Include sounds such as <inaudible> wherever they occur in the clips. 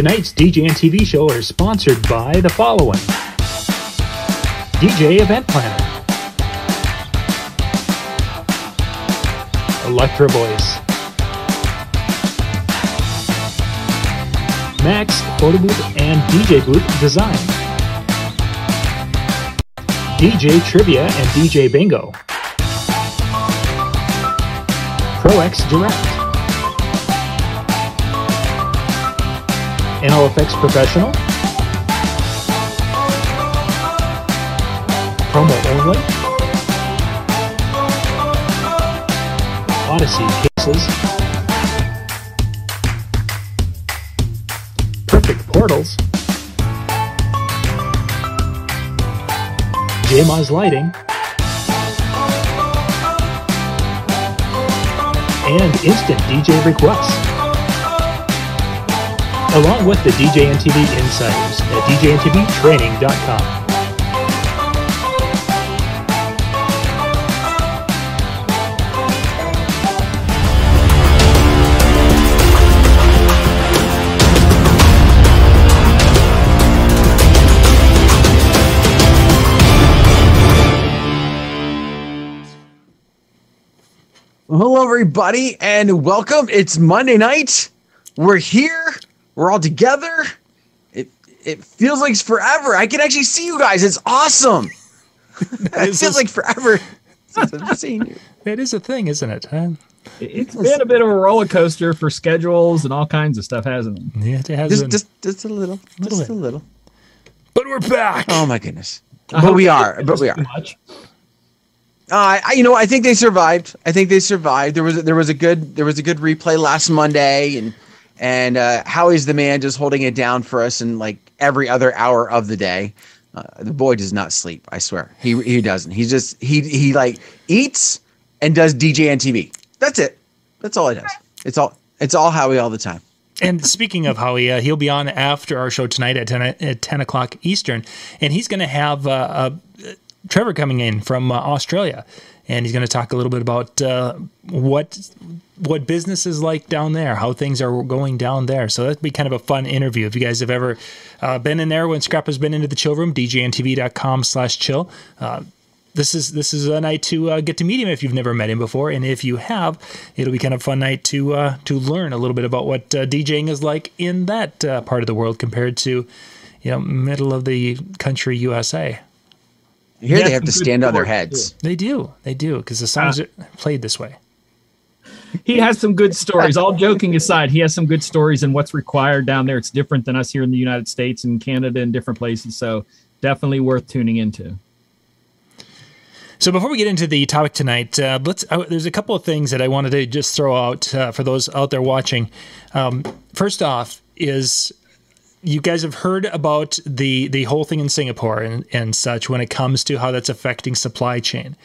Tonight's DJ and TV show are sponsored by the following. DJ Event Planner, Electro Voice, Max Photo Booth and DJ Booth Design, DJ Trivia and DJ Bingo, ProX Direct. NLFX Professional, Promo Only, Odyssey Cases, Perfect Portals, JMOZ Lighting, and Instant DJ Requests along with the DJ and TV insiders at djntvtraining.com. Hello, everybody, and welcome. It's Monday night. We're here. We're all together. It it feels like it's forever. I can actually see you guys. It's awesome. it feels like forever <laughs> since I've seen you. It is a thing, isn't it? Huh? It's been a bit of a roller coaster for schedules and all kinds of stuff, hasn't it? Yeah, it has Just been. just just a little, Little just bit. a little. but we're back. Oh my goodness. I But we are. But we are. much. Uh, I, you know, I think they survived. I think they survived. There was there was a good there was a good replay last Monday, and and uh, Howie's the man just holding it down for us in like every other hour of the day. Uh, the boy does not sleep. I swear, he he doesn't. He just he he like eats and does DJ and TV. That's it. That's all he does. It's all it's all Howie all the time. And speaking of Howie, uh, he'll be on after our show tonight at 10, at 10 o'clock Eastern. And he's going to have uh, uh, Trevor coming in from uh, Australia. And he's going to talk a little bit about uh, what what business is like down there, how things are going down there. So that'd be kind of a fun interview. If you guys have ever uh, been in there when Scrap has been into the chill room, djntv.com slash chill. Uh, this is this is a night to uh, get to meet him if you've never met him before, and if you have, it'll be kind of fun night to uh, to learn a little bit about what uh, DJing is like in that uh, part of the world compared to, you know, middle of the country USA. Here Yeah, they have to stand on their stories, heads. They do, they do, because the songs are played this way. He has some good stories. All joking aside, he has some good stories and what's required down there. It's different than us here in the United States and Canada and different places. So definitely worth tuning into. So before we get into the topic tonight, uh, let's. Uh, there's a couple of things that I wanted to just throw out uh, for those out there watching. Um, first off, is you guys have heard about the the whole thing in Singapore and, and such when it comes to how that's affecting supply chain.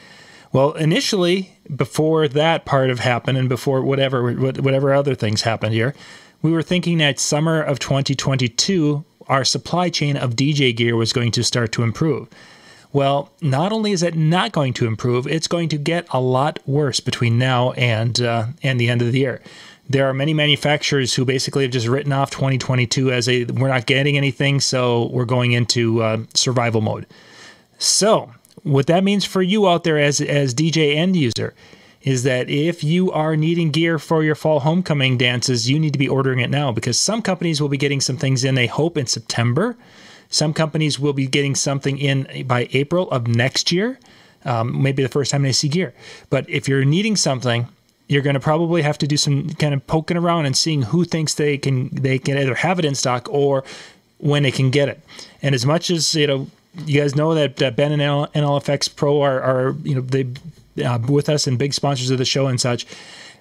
Well, initially, before that part of happened, and before whatever whatever other things happened here, we were thinking that summer of 2022, our supply chain of DJ gear was going to start to improve. Well, not only is it not going to improve, it's going to get a lot worse between now and uh, and the end of the year. There are many manufacturers who basically have just written off 2022 as a we're not getting anything, so we're going into uh, survival mode. So, what that means for you out there as as DJ end user is that if you are needing gear for your fall homecoming dances, you need to be ordering it now because some companies will be getting some things in they hope in September. Some companies will be getting something in by April of next year, um, maybe the first time they see gear. But if you're needing something, you're going to probably have to do some kind of poking around and seeing who thinks they can they can either have it in stock or when they can get it. And as much as you know, you guys know that uh, Ben and NL, NLFX Pro are, are you know they uh, with us and big sponsors of the show and such.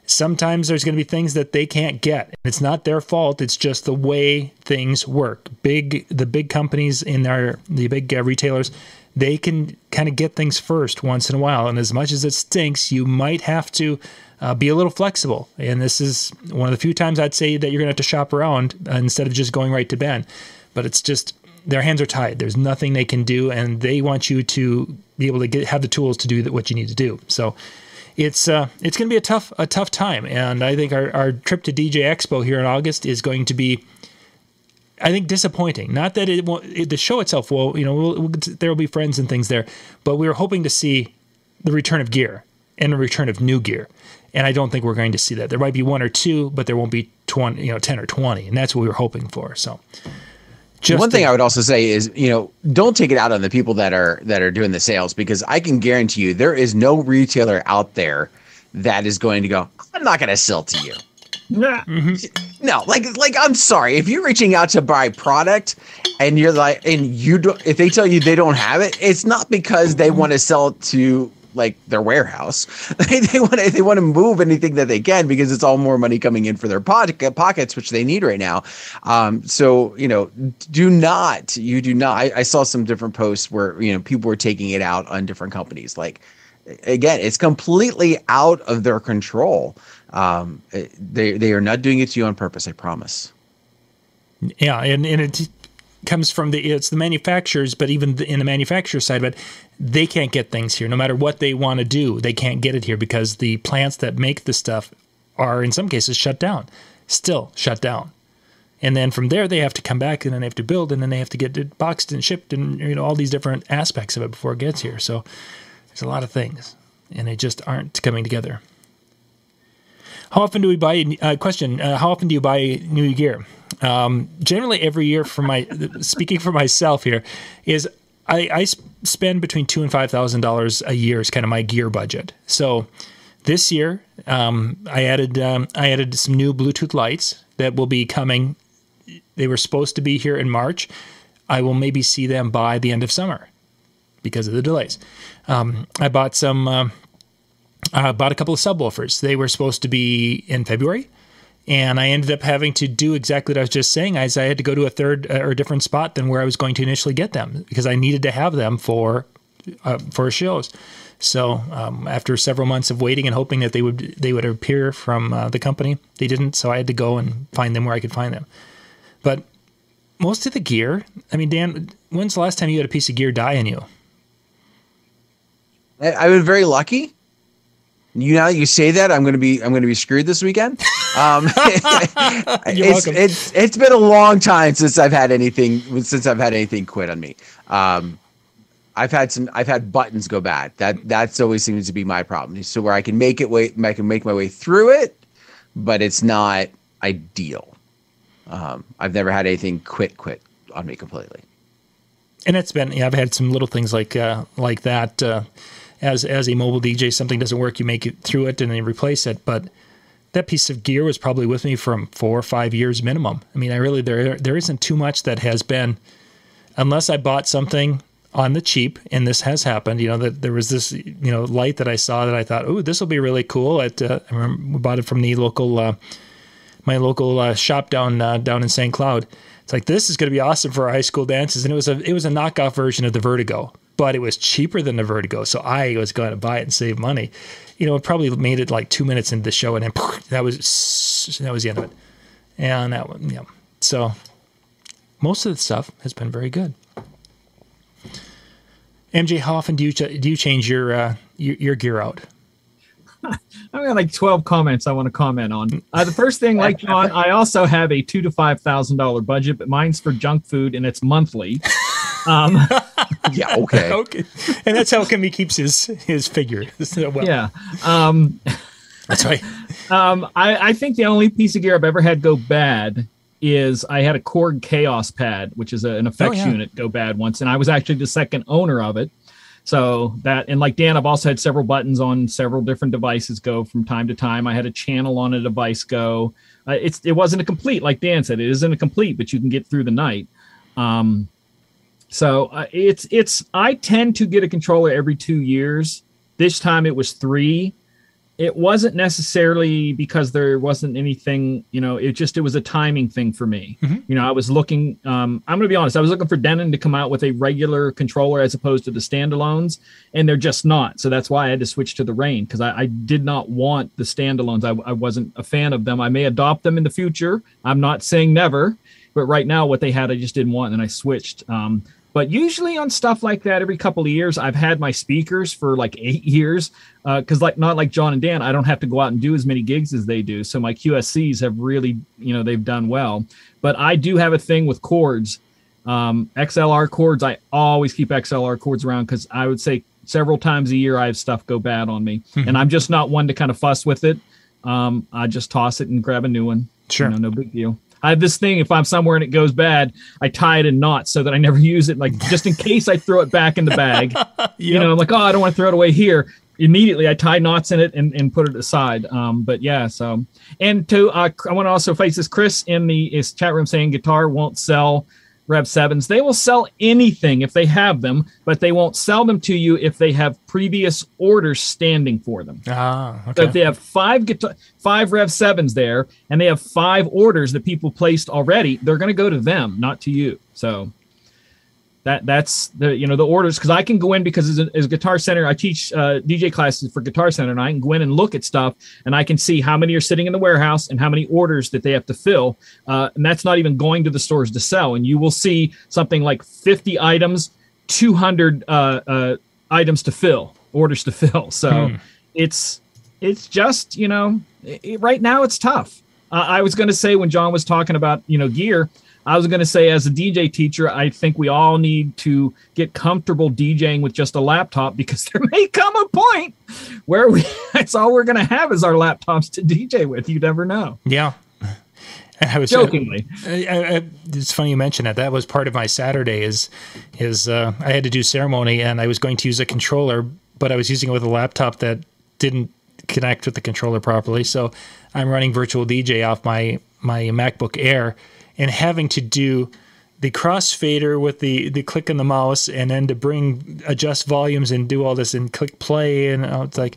Sometimes there's going to be things that they can't get. It's not their fault. It's just the way things work. Big the big companies in their the big uh, retailers, they can kind of get things first once in a while. And as much as it stinks, you might have to uh, be a little flexible. And this is one of the few times I'd say that you're going to have to shop around uh, instead of just going right to Ben. But it's just their hands are tied. There's nothing they can do, and they want you to be able to get have the tools to do what you need to do. So it's uh, it's going to be a tough a tough time, and I think our, our trip to DJ Expo here in August is going to be I think disappointing. Not that it it, the show itself will, you know, we'll, we'll, there will be friends and things there, but we were hoping to see the return of gear and the return of new gear. And I don't think we're going to see that. There might be one or two, but there won't be 20, you know, 10 or 20. And that's what we were hoping for. So just one thing I would also say is, you know, don't take it out on the people that are that are doing the sales because I can guarantee you there is no retailer out there that is going to go, I'm not going to sell to you. Mm-hmm. No, like like I'm sorry if you're reaching out to buy product and you're like and you don't if they tell you they don't have it, it's not because they want to sell to like their warehouse. <laughs> they, want to they want to move anything that they can because it's all more money coming in for their pocket, pockets, which they need right now. Um, so you know, do not you do not. I, I saw some different posts where you know people were taking it out on different companies. Like again, it's completely out of their control. Um, they they are not doing it to you on purpose. I promise. Yeah, and and it comes from the it's the manufacturers, but even in the manufacturer side of it, they can't get things here. No matter what they want to do, they can't get it here because the plants that make the stuff are in some cases shut down, still shut down. And then from there, they have to come back and then they have to build and then they have to get it boxed and shipped and you know all these different aspects of it before it gets here. So there's a lot of things, and they just aren't coming together. How often do we buy? Uh, question: uh, How often do you buy new gear? Um, generally, every year. For my speaking for myself here, is I, I spend between two and five thousand dollars a year is kind of my gear budget. So this year, um, I added um, I added some new Bluetooth lights that will be coming. They were supposed to be here in March. I will maybe see them by the end of summer because of the delays. Um, I bought some. Uh, I bought a couple of subwoofers. They were supposed to be in February. And I ended up having to do exactly what I was just saying. As I had to go to a third uh, or a different spot than where I was going to initially get them because I needed to have them for uh, for shows. So um, after several months of waiting and hoping that they would they would appear from uh, the company, they didn't. So I had to go and find them where I could find them. But most of the gear, I mean, Dan, when's the last time you had a piece of gear die on you? I've been very lucky you know, you say that I'm going to be I'm going to be screwed this weekend. <laughs> Um, <laughs> it's, it's it's been a long time since I've had anything since I've had anything quit on me. Um, I've had some I've had buttons go bad. That that's always seems to be my problem. So where I can make it way I can make my way through it, but it's not ideal. Um, I've never had anything quit quit on me completely. And it's been yeah, I've had some little things like uh, like that. Uh, as as a mobile DJ, something doesn't work, you make it through it and then replace it. But that piece of gear was probably with me from four or five years minimum. I mean, I really there there isn't too much that has been, unless I bought something on the cheap, and this has happened. You know that there was this you know light that I saw that I thought, oh, this will be really cool. At uh, I remember we bought it from the local uh, my local uh, shop down uh, down in St. Cloud. It's like this is going to be awesome for our high school dances, and it was a it was a knockoff version of the Vertigo but it was cheaper than the Vertigo, so I was going to buy it and save money. You know, it probably made it like two minutes into the show, and then <laughs> that was that was the end of it. And that one, yeah. So most of the stuff has been very good. MJ, how often do you do you change your, uh, your, your gear out? <laughs> I've got like twelve comments I want to comment on. Uh, the first thing, like <laughs> John, I also have a two to five thousand dollar budget, but mine's for junk food and it's monthly. Um, <laughs> yeah, okay, <laughs> okay, and that's how Kimmy keeps his his figure. <laughs> well. Yeah, um, that's right. Um, I, I think the only piece of gear I've ever had go bad is I had a Korg Kaoss pad, which is a, an effects oh, yeah. unit, go bad once, and I was actually the second owner of it. So that and like Dan, I've also had several buttons on several different devices go from time to time. I had a channel on a device go. Uh, it's it wasn't a complete like Dan said. It isn't a complete, but you can get through the night. Um, so uh, it's it's I tend to get a controller every two years. This time it was three. It wasn't necessarily because there wasn't anything, you know. It just it was a timing thing for me. Mm-hmm. You know, I was looking. Um, I'm going to be honest. I was looking for Denon to come out with a regular controller as opposed to the standalones, and they're just not. So that's why I had to switch to the Rane because I, I, did not want the standalones. I, I wasn't a fan of them. I may adopt them in the future. I'm not saying never, but right now what they had I just didn't want, and I switched. Um, But usually on stuff like that, every couple of years, I've had my speakers for like eight years. Because uh, like not like John and Dan, I don't have to go out and do as many gigs as they do. So my QSCs have really, you know, they've done well. But I do have a thing with cords, um, XLR cords. I always keep XLR cords around because I would say several times a year I have stuff go bad on me, mm-hmm. and I'm just not one to kind of fuss with it. Um, I just toss it and grab a new one. Sure, you know, no big deal. I have this thing. If I'm somewhere and it goes bad, I tie it in knots so that I never <laughs> use it. Like just in case I throw it back in the bag. yep. <laughs> You know, I'm like, oh, I don't want to throw it away here. Immediately, I tie knots in it and, and put it aside. Um, but yeah, so and to uh, I want to also face this. Chris in the his chat room saying guitar won't sell Rev 7s. They will sell anything if they have them, but they won't sell them to you if they have previous orders standing for them. Ah, okay. So if they have five guitar, five Rev 7s there and they have five orders that people placed already, they're going to go to them, not to you. So that that's the you know the orders because I can go in because as a, as a Guitar Center I teach uh, DJ classes for Guitar Center and I can go in and look at stuff and I can see how many are sitting in the warehouse and how many orders that they have to fill uh, and that's not even going to the stores to sell and you will see something like 50 items 200 uh, uh, items to fill orders to <laughs> fill so hmm. it's it's just you know it, right now it's tough I was going to say when John was talking about you know gear I was going to say, as a DJ teacher, I think we all need to get comfortable DJing with just a laptop <laughs> because there may come a point where we <laughs> that's all we're going to have is our laptops to DJ with. You never know. Yeah. <laughs> I was jokingly. I, I, it's funny you mentioned that. That was part of my Saturday. Is is uh, I had to do ceremony and I was going to use a controller, but I was using it with a laptop that didn't connect with the controller properly. So I'm running virtual DJ off my my MacBook Air and having to do the crossfader with the the click on the mouse and then to bring adjust volumes and do all this and click play and uh, it's like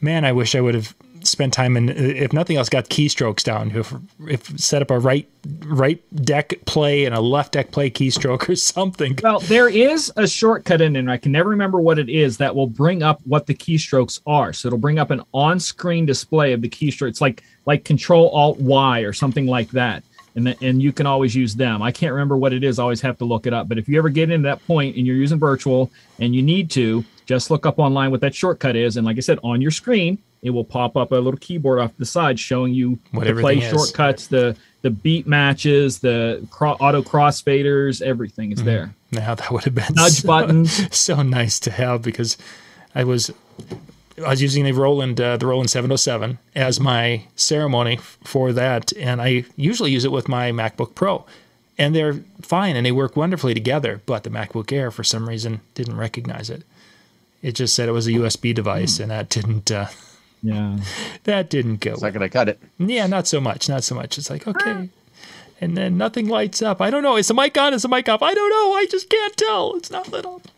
man i wish i would have spent time and if nothing else got keystrokes down. If, if set up a right right deck play and a left deck play keystroke <laughs> or something. Well there is a shortcut in and i can never remember what it is that will bring up what the keystrokes are. So it'll bring up an on-screen display of the keystrokes it's like like control alt y or something like that and and you can always use them. I can't remember what it is. I always have to look it up. But if you ever get into that point and you're using virtual and you need to, just look up online what that shortcut is. And like I said, on your screen, it will pop up a little keyboard off the side showing you what the play shortcuts, the the beat matches, the cro- auto crossfaders, everything is mm-hmm. there. Now that would have been nudge so, buttons. <laughs> So nice to have because I was I was using the Roland, uh, the Roland 707 as my ceremony for that, and I usually use it with my MacBook Pro, and they're fine and they work wonderfully together. But the MacBook Air, for some reason, didn't recognize it. It just said it was a USB device, mm. and that didn't. Uh, yeah, <laughs> that didn't go. It's not gonna cut it. Yeah, not so much. Not so much. It's like okay. And then nothing lights up. I don't know. Is the mic on? Is the mic off? I don't know. I just can't tell. It's not lit up.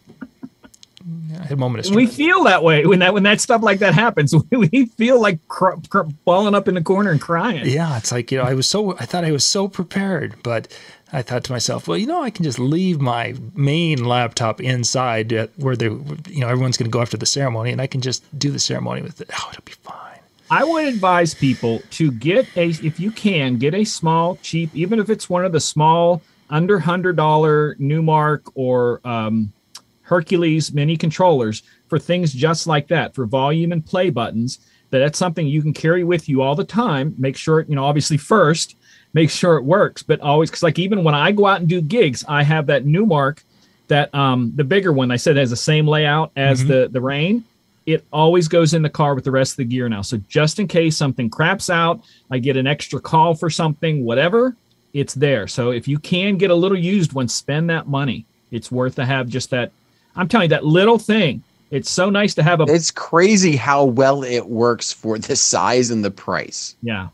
I had a moment of We feel that way when that when that stuff like that happens. <laughs> We feel like cr- cr- balling up in the corner and crying. Yeah, it's like you know I was so I thought I was so prepared, but I thought to myself, well, you know, I can just leave my main laptop inside where they, you know, everyone's going to go after the ceremony, and I can just do the ceremony with it. Oh, it'll be fine. I would advise people to get a, if you can, get a small, cheap, even if it's one of the small under hundred dollar Numark or um, Hercules mini controllers for things just like that, for volume and play buttons. That that's something you can carry with you all the time. Make sure, you know, obviously first, make sure it works, but always because like even when I go out and do gigs, I have that Numark, that um the bigger one I said has the same layout as mm-hmm. the the Rane. It always goes in the car with the rest of the gear now. So just in case something craps out, I get an extra call for something, whatever, it's there. So if you can get a little used one, spend that money. It's worth to have just that I'm telling you, that little thing. It's so nice to have a. It's crazy how well it works for the size and the price. Yeah,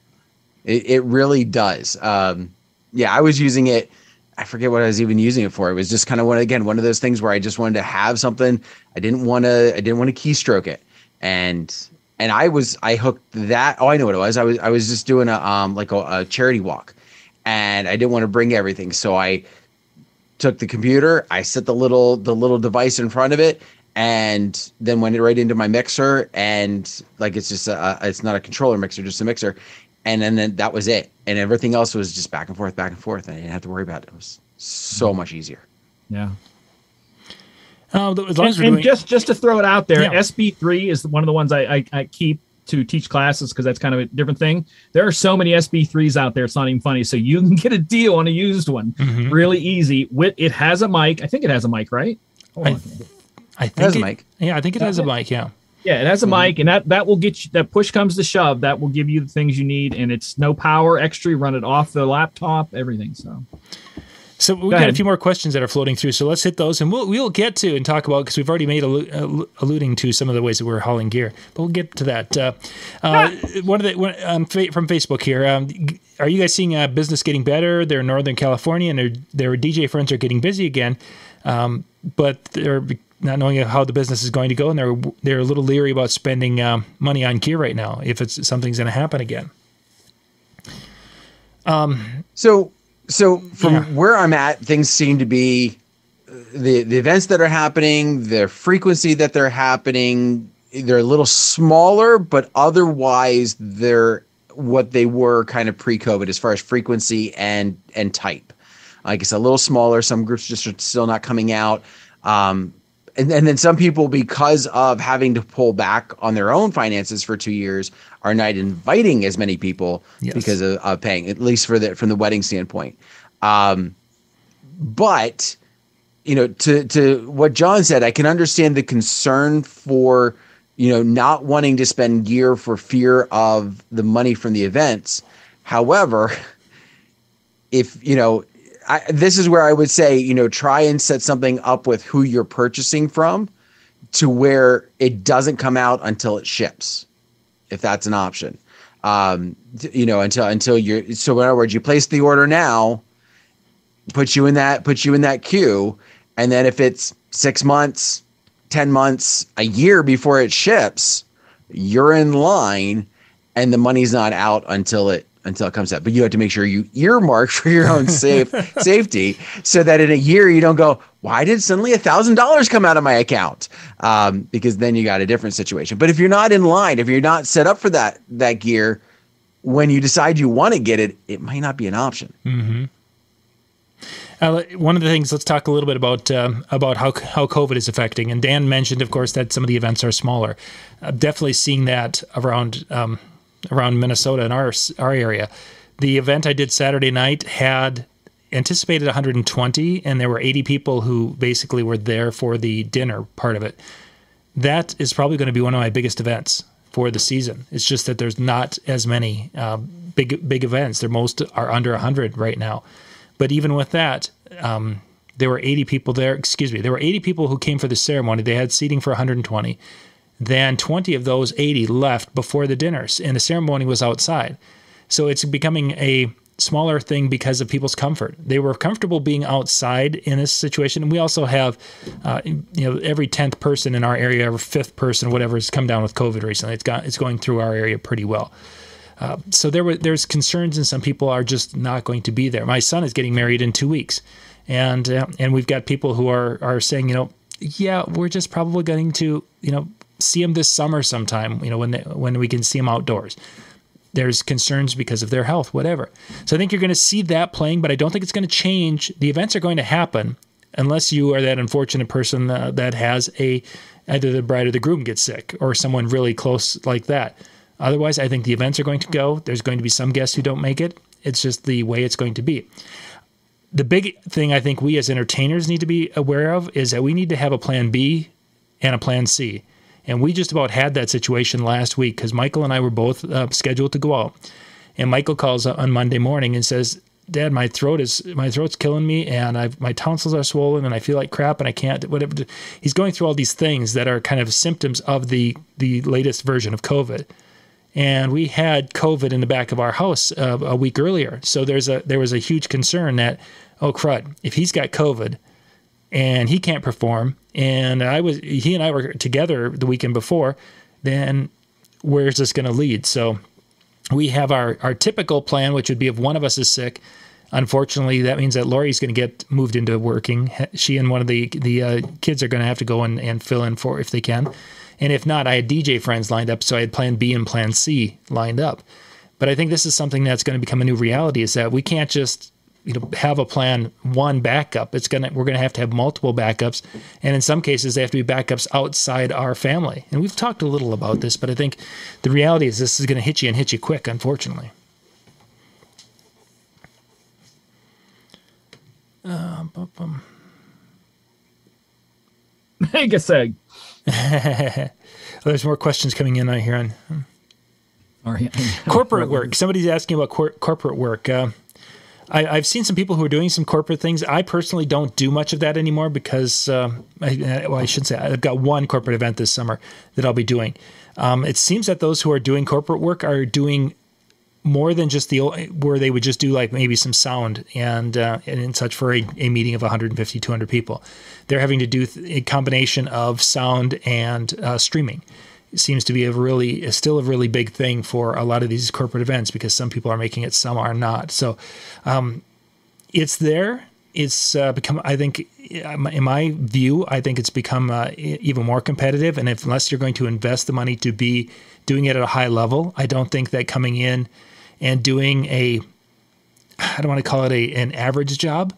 it, it really does. Um, yeah, I was using it. I forget what I was even using it for. It was just kind of one again one of those things where I just wanted to have something. I didn't want to. I didn't want to keystroke it, and and I was I hooked that. Oh, I know what it was. I was I was just doing a um like a, a charity walk, and I didn't want to bring everything, so I took the computer, I set the little the little device in front of it, and then went right into my mixer. And like it's just a, it's not a controller mixer, just a mixer. And then, then that was it. And everything else was just back and forth, back and forth. And I didn't have to worry about it. It was so mm-hmm. much easier. Yeah. Uh, and, and doing- just just to throw it out there, yeah. SB three is one of the ones I, I, I keep to teach classes because that's kind of a different thing. There are so many SB3s out there, it's not even funny. So you can get a deal on a used one mm-hmm. really easy. With it has a mic. I think it has a mic, right? I, I, think it has it, a mic. Yeah, I think it has a mic. Yeah. Yeah, it has a mm-hmm. mic, and that that will get you. That push comes to shove, that will give you the things you need, and it's no power extra. You run it off the laptop, everything. So, so we Go got ahead. a few more questions that are floating through. So let's hit those, and we'll we'll get to and talk about because we've already made allu- alluding to some of the ways that we're hauling gear, but we'll get to that. Uh, uh, one of the one, um, from Facebook here. Um, are you guys seeing uh, business getting better? They're in Northern California, and their their DJ friends are getting busy again, um, but they're not knowing how the business is going to go, and they're they're a little leery about spending um, money on gear right now if it's something's going to happen again. Um. So so from yeah. where I'm at, things seem to be the the events that are happening, the frequency that they're happening. They're a little smaller, but otherwise they're what they were kind of pre-COVID as far as frequency and and type. Like it's a little smaller. Some groups just are still not coming out. Um, and, and then some people, because of having to pull back on their own finances for two years, are not inviting as many people yes. because of, of, paying, at least for the from the wedding standpoint. Um, but you know, to to what John said, I can understand the concern for you know not wanting to spend gear for fear of the money from the events. However, if you know I, this is where I would say, you know, try and set something up with who you're purchasing from to where it doesn't come out until it ships, if that's an option. Um, you know, until until you're so in other words, you place the order now, put you in that put you in that queue, and then if it's six months, ten months, a year before it ships, you're in line, and the money's not out until it until it comes out. But you have to make sure you earmark for your own safe <laughs> safety so that in a year you don't go, why did suddenly a thousand dollars come out of my account? Um, because then you got a different situation. But if you're not in line, if you're not set up for that that gear, when you decide you want to get it, it might not be an option. Mm-hmm. Uh, one of the things, let's talk a little bit about uh, about how how COVID is affecting. And Dan mentioned, of course, that some of the events are smaller. I'm definitely seeing that around um, around Minnesota in our our area. The event I did Saturday night had anticipated 120, and there were 80 people who basically were there for the dinner part of it. That is probably going to be one of my biggest events for the season. It's just that there's not as many uh, big big events. They're most are under 100 right now. But even with that, um, there were 80 people there. Excuse me, there were 80 people who came for the ceremony. They had seating for 120 then 20 of those 80 left before the dinners, and the ceremony was outside. So it's becoming a smaller thing because of people's comfort. They were comfortable being outside in this situation. And we also have, uh, you know, every tenth person in our area, every fifth person, whatever, has come down with COVID recently. It's got it's going through our area pretty well. Uh, so there were there's concerns, and some people are just not going to be there. My son is getting married in two weeks, and uh, and we've got people who are are saying, you know, yeah, we're just probably going to, you know, see them this summer sometime, you know, when they, when we can see them outdoors. There's concerns because of their health, whatever. So I think you're going to see that playing, but I don't think it's going to change. The events are going to happen unless you are that unfortunate person uh, that has a either the bride or the groom gets sick or someone really close like that. Otherwise, I think the events are going to go. There's going to be some guests who don't make it. It's just the way it's going to be. The big thing I think we as entertainers need to be aware of is that we need to have a plan B and a plan C. And we just about had that situation last week because Michael and I were both uh, scheduled to go out. And Michael calls on Monday morning and says, Dad, my throat is my throat's killing me, and I've, my tonsils are swollen, and I feel like crap, and I can't. Whatever. He's going through all these things that are kind of symptoms of the the latest version of COVID. And we had COVID in the back of our house uh, a week earlier, so there's a there was a huge concern that, oh crud, if he's got COVID, and he can't perform, and I was he and I were together the weekend before, then where's this going to lead? So we have our our typical plan, which would be if one of us is sick. Unfortunately, that means that Lori's going to get moved into working. She and one of the the uh, kids are going to have to go and, and fill in for if they can. And if not, I had DJ friends lined up, so I had Plan B and Plan C lined up. But I think this is something that's going to become a new reality: is that we can't just you know have a plan one backup. It's gonna we're gonna have to have multiple backups, and in some cases they have to be backups outside our family. And we've talked a little about this, but I think the reality is this is to hit you and hit you quick, unfortunately. Uh, bum, bum. <laughs> Mega <laughs> egg. There's more questions coming in on here on corporate work. Somebody's asking about cor- corporate work. Uh, I, have seen some people who are doing some corporate things. I personally don't do much of that anymore because, uh, I, well, I should say I've got one corporate event this summer that I'll be doing. Um, it seems that those who are doing corporate work are doing more than just the where they would just do like maybe some sound and uh, and such for a, a meeting of 150 200 people they're having to do a combination of sound and uh, streaming seems to be a really still a really big thing for a lot of these corporate events because some people are making it some are not. So um, it's there. It's uh, become i think in my view i think it's become uh, even more competitive. And if, unless you're going to invest the money to be doing it at a high level i don't think that coming in and doing a I don't want to call it a an average job,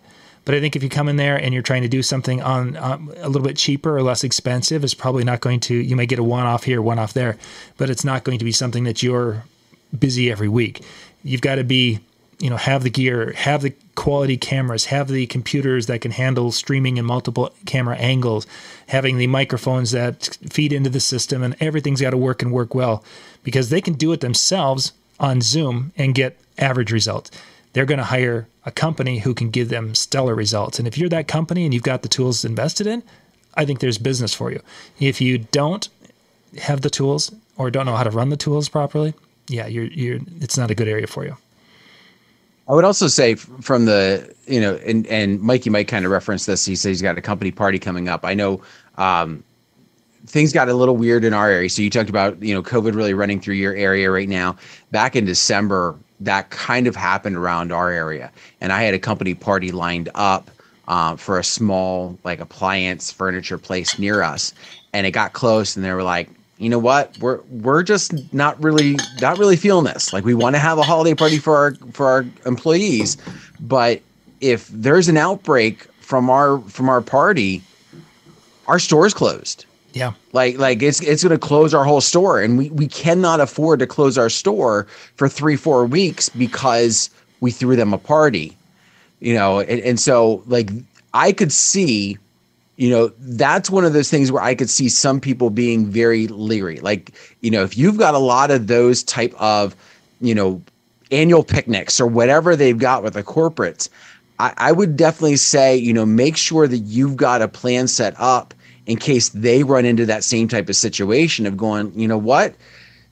but I think if you come in there and you're trying to do something on um, a little bit cheaper or less expensive, it's probably not going to. You may get a one off here, one off there, but it's not going to be something that you're busy every week. You've got to be, you know, have the gear, have the quality cameras, have the computers that can handle streaming in multiple camera angles, having the microphones that feed into the system, and everything's got to work and work well because they can do it themselves on Zoom and get average results. They're going to hire a company who can give them stellar results. And if you're that company and you've got the tools invested in, I think there's business for you. If you don't have the tools or don't know how to run the tools properly, yeah, you're you're it's not a good area for you. I would also say from the you know, and and Mikey might kind of reference this. He says he's got a company party coming up. I know um, things got a little weird in our area. So you talked about, you know, COVID really running through your area right now. Back in December, that kind of happened around our area. And I had a company party lined up um, for a small, like, appliance furniture place near us. And it got close, and they were like, you know what? We're we're just not really not really feeling this. Like we want to have a holiday party for our for our employees, but if there's an outbreak from our from our party, our store's closed yeah. Like like it's it's going to close our whole store and we we cannot afford to close our store for 3 4 weeks because we threw them a party. You know, and, and so like I could see you know, that's one of those things where I could see some people being very leery. Like, you know, if you've got a lot of those type of, you know, annual picnics or whatever they've got with the corporates, I, I would definitely say, you know, make sure that you've got a plan set up in case they run into that same type of situation of going, you know what,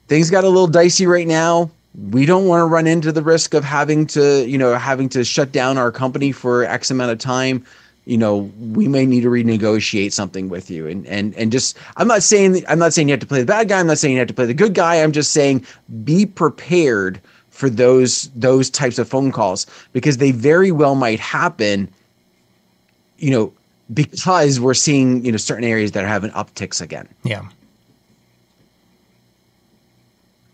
things got a little dicey right now. We don't want to run into the risk of having to, you know, having to shut down our company for X amount of time. You know, we may need to renegotiate something with you. And and and just I'm not saying I'm not saying you have to play the bad guy. I'm not saying you have to play the good guy. I'm just saying be prepared for those those types of phone calls because they very well might happen you know because we're seeing you know certain areas that are having upticks again. Yeah.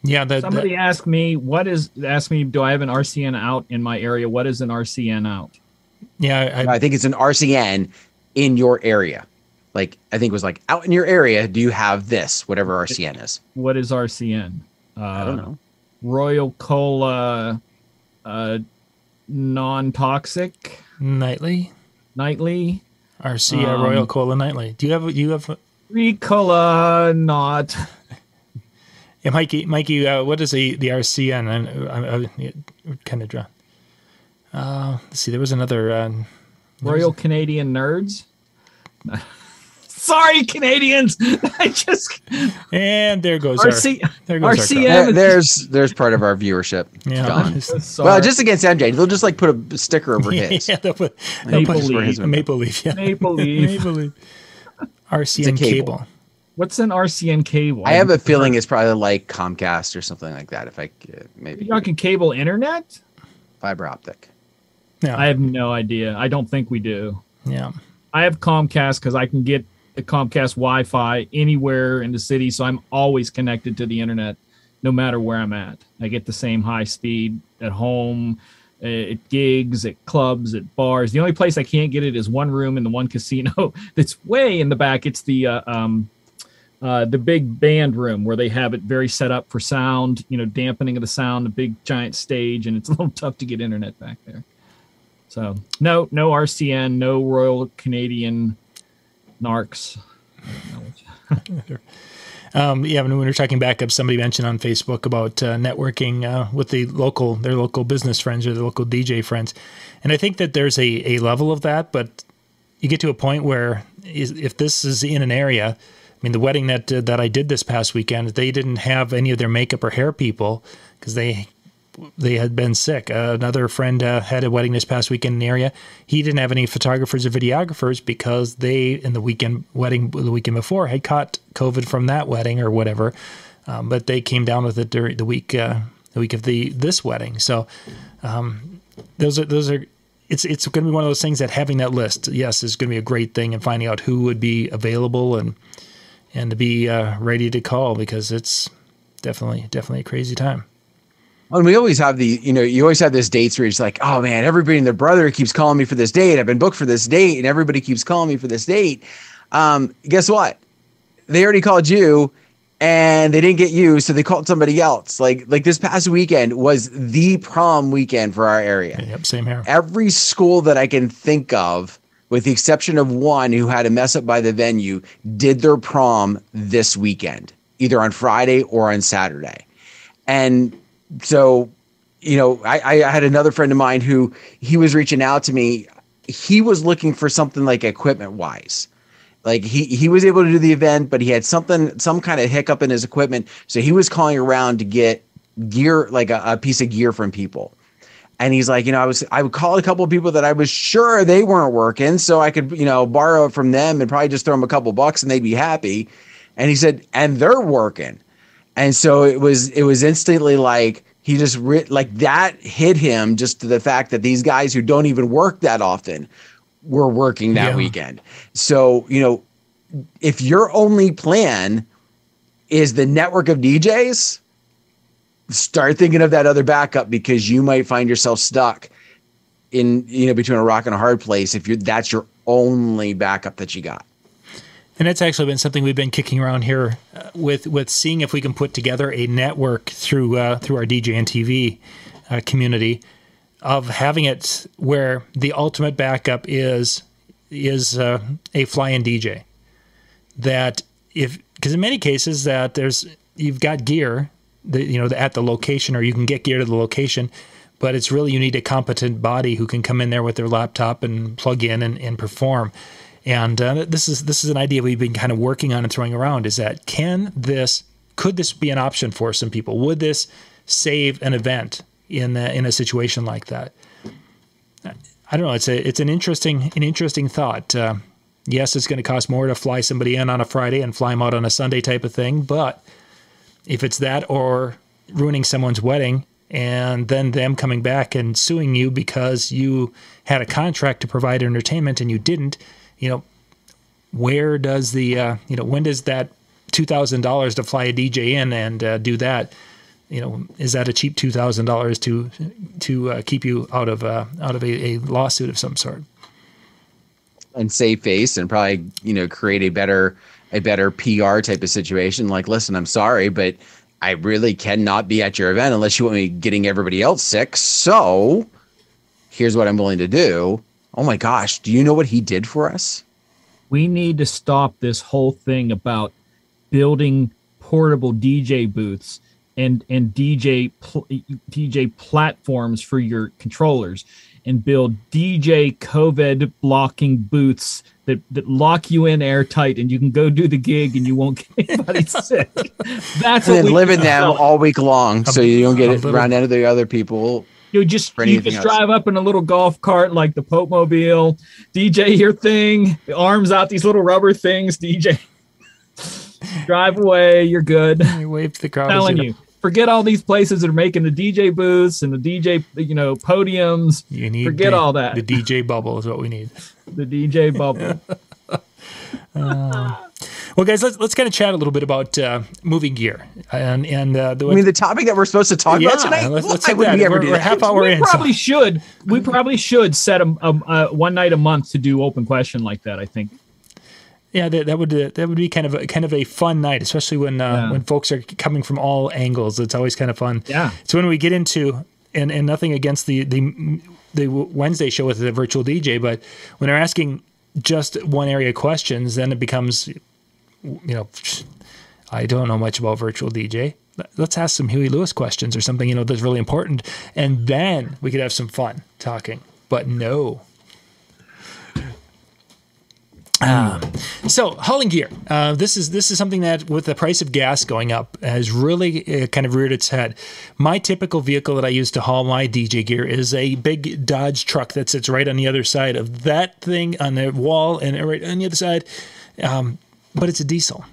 Yeah. The, Somebody the, asked me, what is, asked me, do I have an RCN out in my area? What is an RCN out? Yeah. I, I think it's an RCN in your area. Like, I think it was like out in your area, do you have this, whatever RCN is? What is RCN? Uh, I don't know. Royal Cola, uh, non toxic. Nightly. Nightly. RC um, Royal Cola Nightly. Do you have you have Ricola not? Yeah, Mikey. Mikey, uh, what is the the RCN? I, I, I kind of draw. Uh, let's see. There was another uh, Royal was... Canadian Nerds. <laughs> Sorry, Canadians. <laughs> I just and there goes RC, our, there goes RCM. Our there's there's part of our viewership. Yeah. <laughs> Well, just against MJ, they'll just like put a sticker over <laughs> his. yeah, they'll put, they'll Maple, put Leaf. Maple Leaf. Yeah. Maple Leaf. Maple Leaf. RCN cable. cable. What's an RCN cable? I have a feeling it's probably like Comcast or something like that. If I uh, maybe You're talking cable internet, fiber optic. Yeah, I have no idea. I don't think we do. Yeah, I have Comcast because I can get the Comcast Wi-Fi anywhere in the city, so I'm always connected to the internet, no matter where I'm at. I get the same high speed at home, at gigs, at clubs, at bars. The only place I can't get it is one room in the one <laughs> casino that's way in the back. It's the uh, um, uh, the big band room where they have it very set up for sound, you know, dampening of the sound, the big giant stage, and it's <laughs> a little tough to get internet back there. So no, no RCN, no Royal Canadian Narcs. Um, yeah, when we were talking backup, somebody mentioned on Facebook about uh, networking uh, with the local, their local business friends or their local DJ friends, and I think that there's a, a level of that, but you get to a point where if this is in an area, I mean, the wedding that uh, that I did this past weekend, they didn't have any of their makeup or hair people because they they had been sick. Uh, another friend uh, had a wedding this past weekend in the area. He didn't have any photographers or videographers because they, in the weekend wedding the weekend before, had caught COVID from that wedding or whatever. Um, but they came down with it during the week uh, the week of the this wedding. So um, those are those are. It's it's going to be one of those things that having that list, yes, is going to be a great thing, and finding out who would be available and and to be uh, ready to call because it's definitely definitely a crazy time. And we always have the, you know, you always have this dates where it's like, oh man, everybody and their brother keeps calling me for this date. I've been booked for this date, and everybody keeps calling me for this date. Um, guess what? They already called you, and they didn't get you, so they called somebody else. Like like this past weekend was the prom weekend for our area. Yep, same here. Every school that I can think of, with the exception of one who had a mess up by the venue, did their prom this weekend, either on Friday or on Saturday, and so you know I, I had another friend of mine who he was reaching out to me. He was looking for something like equipment wise like he he was able to do the event but he had something some kind of hiccup in his equipment. So he was calling around to get gear like a, a piece of gear from people. And he's like you know i was i would call a couple of people that i was sure they weren't working so i could you know borrow from them and probably just throw them a couple bucks and they'd be happy. And he said and they're working and so it was it was instantly like he just re- like that hit him just to the fact that these guys who don't even work that often were working that yeah. weekend. So, you know, if your only plan is the network of DJs, start thinking of that other backup because you might find yourself stuck in you know between a rock and a hard place if you're that's your only backup that you got. And it's actually been something we've been kicking around here uh, with with seeing if we can put together a network through uh, through our DJ and TV uh, community of having it where the ultimate backup is is uh, a fly-in DJ. That if because in many cases that there's you've got gear that you know at the location or you can get gear to the location but it's really you need a competent body who can come in there with their laptop and plug in and, and perform and uh, this is this is an idea we've been kind of working on and throwing around. Is that can this could this be an option for some people? Would this save an event in a, in a situation like that? I don't know. It's a it's an interesting an interesting thought. Uh, yes, it's going to cost more to fly somebody in on a Friday and fly them out on a Sunday type of thing, but if it's that or ruining someone's wedding and then them coming back and suing you because you had a contract to provide entertainment and you didn't, you know, where does the uh, you know when does that two thousand dollars to fly a DJ in and uh, do that? You know, is that a cheap two thousand dollars to to uh, keep you out of uh, out of a, a lawsuit of some sort? And save face and probably you know create a better a better PR type of situation. Like, listen, I'm sorry, but I really cannot be at your event unless you want me getting everybody else sick. So here's what I'm willing to do. Oh my gosh, do you know what he did for us? We need to stop this whole thing about building portable DJ booths and and DJ pl- DJ platforms for your controllers and build DJ COVID blocking booths that, that lock you in airtight and you can go do the gig and you won't get anybody <laughs> sick. That's and what then live in them all week long so you don't get it around of the other people you just you just drive up in a little golf cart like the Pope Mobile, DJ your thing, arms out these little rubber things, DJ. <laughs> drive away, you're good. You wave to the crowd. telling you, forget all these places that are making the DJ booths and the DJ, you know, podiums. You need forget the, all that. The DJ bubble is what we need. the DJ bubble. <laughs> uh, Well, guys, let's let's kind of chat a little bit about uh, moving gear and and uh, the. I mean, the topic that we're supposed to talk yeah, about tonight. Let's, let's Why would that. we ever we're, do that? half hour we in. Probably so. should. We probably should set a, a, a, one night a month to do open question like that. I think. Yeah, that, that would uh, that would be kind of a, kind of a fun night, especially when uh, yeah. when folks are coming from all angles. It's always kind of fun. Yeah. So when we get into and and nothing against the the the Wednesday show with the virtual DJ, but when they're asking just one area questions, then it becomes, you know, I don't know much about virtual DJ. Let's ask some Huey Lewis questions or something, you know, that's really important. And then we could have some fun talking. But no, um, so hauling gear. Uh, this is this is something that, with the price of gas going up, has really uh, kind of reared its head. My typical vehicle that I use to haul my DJ gear is a big Dodge truck that sits right on the other side of that thing on the wall and right on the other side, um, but it's a diesel.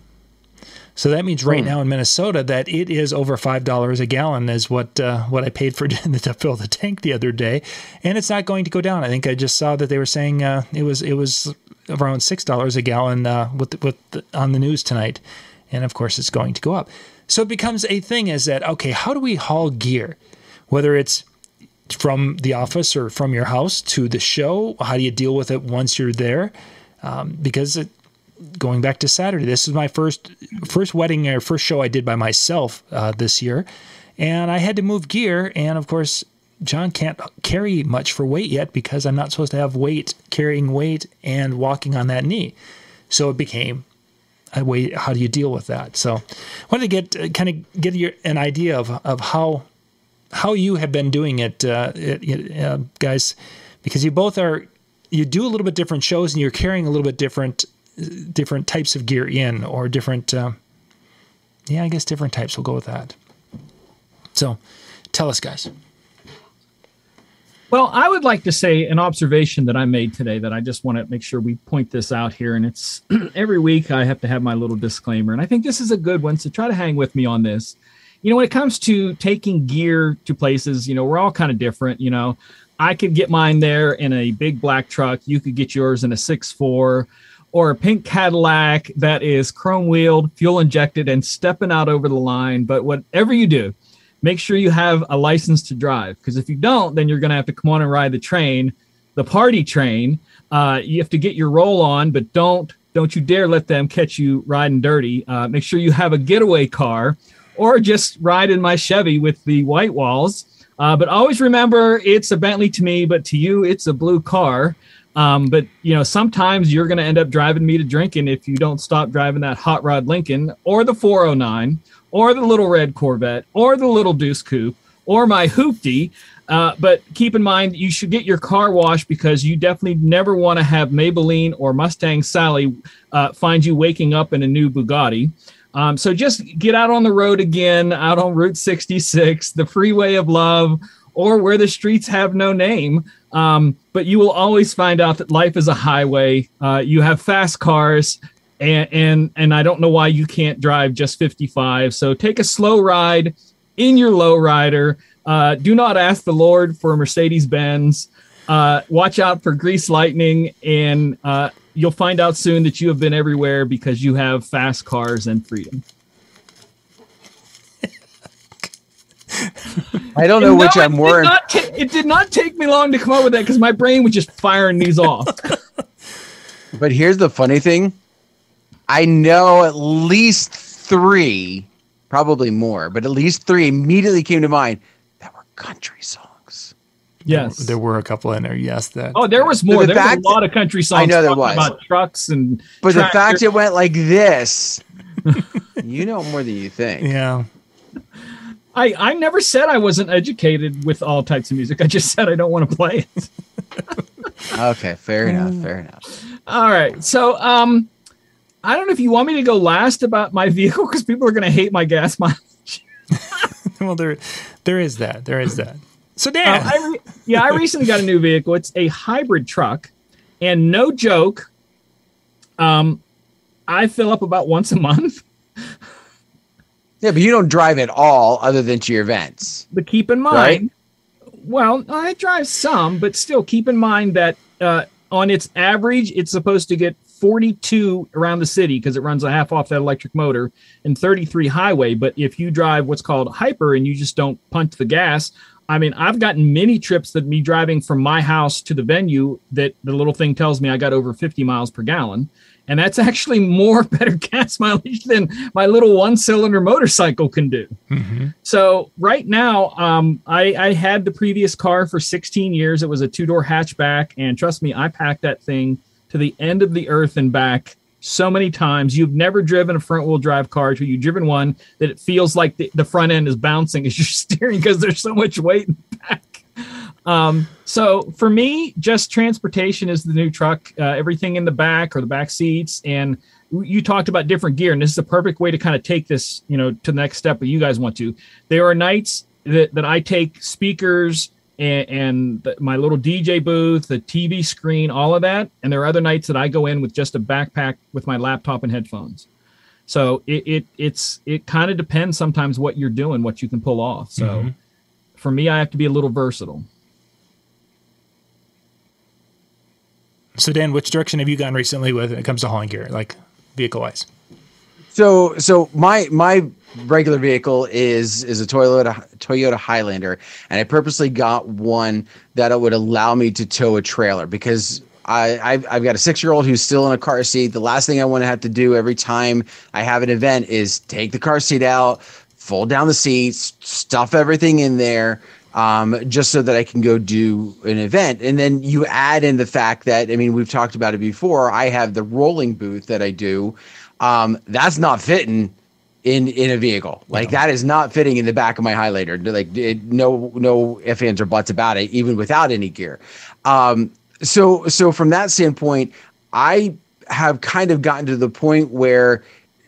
So that means right hmm. now in Minnesota that it is over five dollars a gallon is what uh, what I paid for <laughs> to fill the tank the other day, and it's not going to go down. I think I just saw that they were saying uh, it was it was around six dollars a gallon uh, with with the, on the news tonight, and of course it's going to go up. So it becomes a thing is that okay, how do we haul gear, whether it's from the office or from your house to the show? How do you deal with it once you're there? Um, because it, going back to Saturday, this is my first first wedding or first show I did by myself uh, this year, and I had to move gear, and of course John can't carry much for weight yet because I'm not supposed to have weight, carrying weight, and walking on that knee. So it became a way. How do you deal with that? So I wanted to get uh, kind of get your an idea of of how how you have been doing it, uh, it uh, guys, because you both are you do a little bit different shows and you're carrying a little bit different different types of gear in or different. Uh, yeah, I guess different types. We'll go with that. So, tell us, guys. Well, I would like to say an observation that I made today that I just want to make sure we point this out here. And it's <clears throat> every week I have to have my little disclaimer. And I think this is a good one. So try to hang with me on this. You know, when it comes to taking gear to places, you know, we're all kind of different. You know, I could get mine there in a big black truck. You could get yours in a six four or a pink Cadillac that is chrome wheeled, fuel injected, and stepping out over the line. But whatever you do, make sure you have a license to drive because if you don't, then you're going to have to come on and ride the train, the party train. Uh, you have to get your roll on, but don't don't you dare let them catch you riding dirty. Uh, make sure you have a getaway car, or just ride in my Chevy with the white walls. Uh, but always remember, it's a Bentley to me, but to you, it's a blue car. Um, but you know, sometimes you're going to end up driving me to drinking if you don't stop driving that hot rod Lincoln or the 409 or the little red Corvette or the little Deuce Coupe or my Hoopty. Uh, but keep in mind, you should get your car washed because you definitely never want to have Maybelline or Mustang Sally uh, find you waking up in a new Bugatti. Um, so just get out on the road again, out on Route 66, the freeway of love, or where the streets have no name. Um, but you will always find out that life is a highway. Uh, you have fast cars, and and and I don't know why you can't drive just 55. So take a slow ride in your lowrider. Uh, do not ask the Lord for Mercedes Benz. Uh, watch out for grease lightning, and uh, you'll find out soon that you have been everywhere because you have fast cars and freedom. I don't know which I'm more. it did not take me long to come up with that because my brain was just firing these off. <laughs> but here's the funny thing I know at least three, probably more, but at least three immediately came to mind that were country songs. Yes, there, there were a couple in there. Yes, that. Oh, there was more. The there was a lot of country songs. I know there was about trucks and. But tractors. the fact it went like this, <laughs> you know more than you think. Yeah. I, I never said I wasn't educated with all types of music. I just said I don't want to play it. <laughs> okay, fair enough. Fair enough. All right. So, um, I don't know if you want me to go last about my <laughs> vehicle because people are going to hate my gas mileage. <laughs> well, there, there is that. There is that. So, Dan. Uh, I re- yeah, I recently got a new vehicle. It's a hybrid truck, and no joke, um, I fill up about once a month. Yeah, but you don't drive at all other than to your events. But keep in mind, right? well, I drive some, but still keep in mind that uh, on its average, it's supposed to get 42 around the city because it runs a half off that electric motor and 33 highway. But if you drive what's called hyper and you just don't punch the gas, I mean, I've gotten many trips that me driving from my house to the venue that the little thing tells me I got over 50 miles per gallon. And that's actually more <laughs> better gas mileage than my little one cylinder motorcycle can do. Mm-hmm. So, right now, um, I, I had the previous car for 16 years. It was a two door hatchback. And trust me, I packed that thing to the end of the earth and back so many times. You've never driven a front wheel drive car until you've driven one that it feels like the, the front end is bouncing as you're <laughs> steering because there's so much weight in the back. Um, so for me, just transportation is the new truck. Uh, everything in the back or the back seats, and you talked about different gear, and this is a perfect way to kind of take this, you know, to the next step. But you guys want to. There are nights that, that I take speakers and, and the, my little DJ booth, the TV screen, all of that, and there are other nights that I go in with just a backpack with my laptop and headphones. So it, it it's it kind of depends sometimes what you're doing, what you can pull off. So mm-hmm. for me, I have to be a little versatile. So Dan, which direction have you gone recently with when it comes to hauling gear, like vehicle wise? So so my my regular vehicle is is a Toyota Toyota Highlander, and I purposely got one that would allow me to tow a trailer because I I've, I've got a six year old who's still in a car seat. The last thing I want to have to do every time I have an event is take the car seat out, fold down the seats, stuff everything in there um, just so that I can go do an event. And then you add in the fact that, I mean, we've talked about it before. I have the rolling booth that I do. Um, that's not fitting in in a vehicle. Like that is not fitting in the back of my Highlander Like it, no no ifs ands or buts about it, even without any gear. Um, so so from that standpoint, I have kind of gotten to the point where,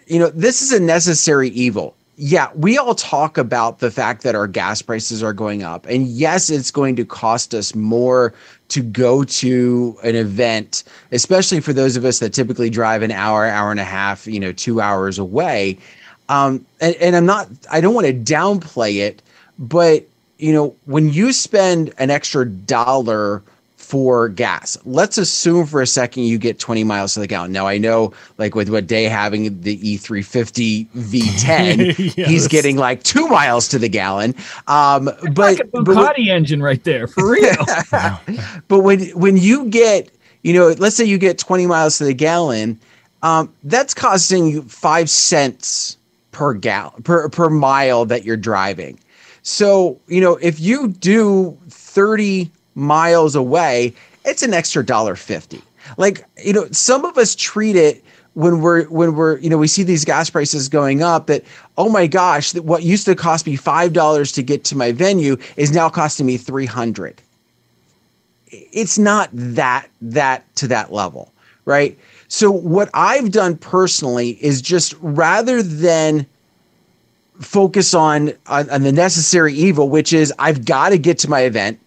you know, this is a necessary evil yeah, we all talk about the fact that our gas prices are going up. And yes, it's going to cost us more to go to an event, especially for those of us that typically drive an hour, hour and a half, you know, two hours away. Um, and, and I'm not, I don't want to downplay it, but, you know, when you spend an extra dollar for gas. Let's assume for a second you get 20 miles to the gallon. Now I know like with what Day having the E350 V10, <laughs> yes. he's getting like two miles to the gallon. Um, but like a Ducati engine right there for real. <laughs> but when when you get you know, let's say you get 20 miles to the gallon, um, that's costing you five cents per gallon per per mile that you're driving. So you know if you do 30 miles away, it's an extra dollar fifty. Like you know, some of us treat it when we're when we're you know we see these gas prices going up that oh my gosh that what used to cost me five dollars to get to my venue is now costing me 300 it's not that that to that level right so what i've done personally is just rather than focus on on, on the necessary evil which is i've got to get to my event